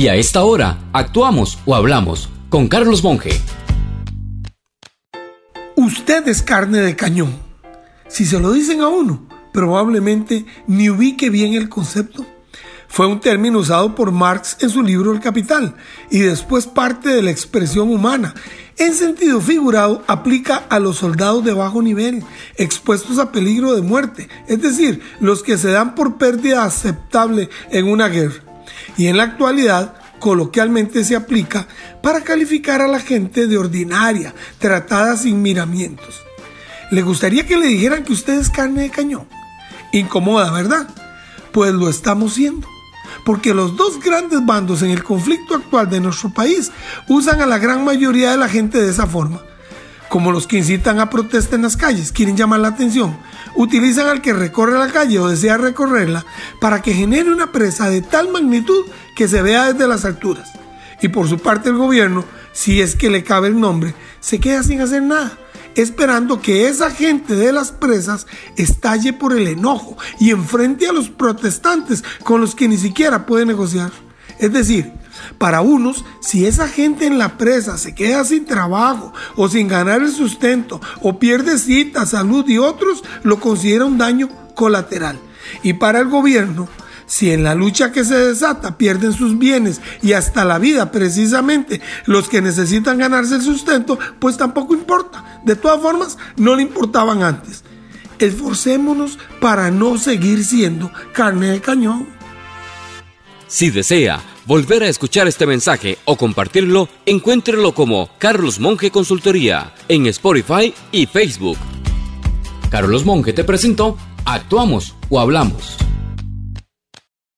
Y a esta hora, actuamos o hablamos con Carlos Monge. Usted es carne de cañón. Si se lo dicen a uno, probablemente ni ubique bien el concepto. Fue un término usado por Marx en su libro El Capital y después parte de la expresión humana. En sentido figurado, aplica a los soldados de bajo nivel, expuestos a peligro de muerte, es decir, los que se dan por pérdida aceptable en una guerra. Y en la actualidad, coloquialmente se aplica para calificar a la gente de ordinaria, tratada sin miramientos. ¿Le gustaría que le dijeran que usted es carne de cañón? Incomoda, ¿verdad? Pues lo estamos siendo. Porque los dos grandes bandos en el conflicto actual de nuestro país usan a la gran mayoría de la gente de esa forma. Como los que incitan a protesta en las calles, quieren llamar la atención, utilizan al que recorre la calle o desea recorrerla para que genere una presa de tal magnitud que se vea desde las alturas. Y por su parte el gobierno, si es que le cabe el nombre, se queda sin hacer nada, esperando que esa gente de las presas estalle por el enojo y enfrente a los protestantes con los que ni siquiera puede negociar. Es decir, para unos, si esa gente en la presa se queda sin trabajo o sin ganar el sustento o pierde cita, salud y otros, lo considera un daño colateral. Y para el gobierno, si en la lucha que se desata pierden sus bienes y hasta la vida precisamente los que necesitan ganarse el sustento, pues tampoco importa. De todas formas, no le importaban antes. Esforcémonos para no seguir siendo carne de cañón. Si desea volver a escuchar este mensaje o compartirlo, encuéntrelo como Carlos Monge Consultoría en Spotify y Facebook. Carlos Monge te presentó Actuamos o Hablamos.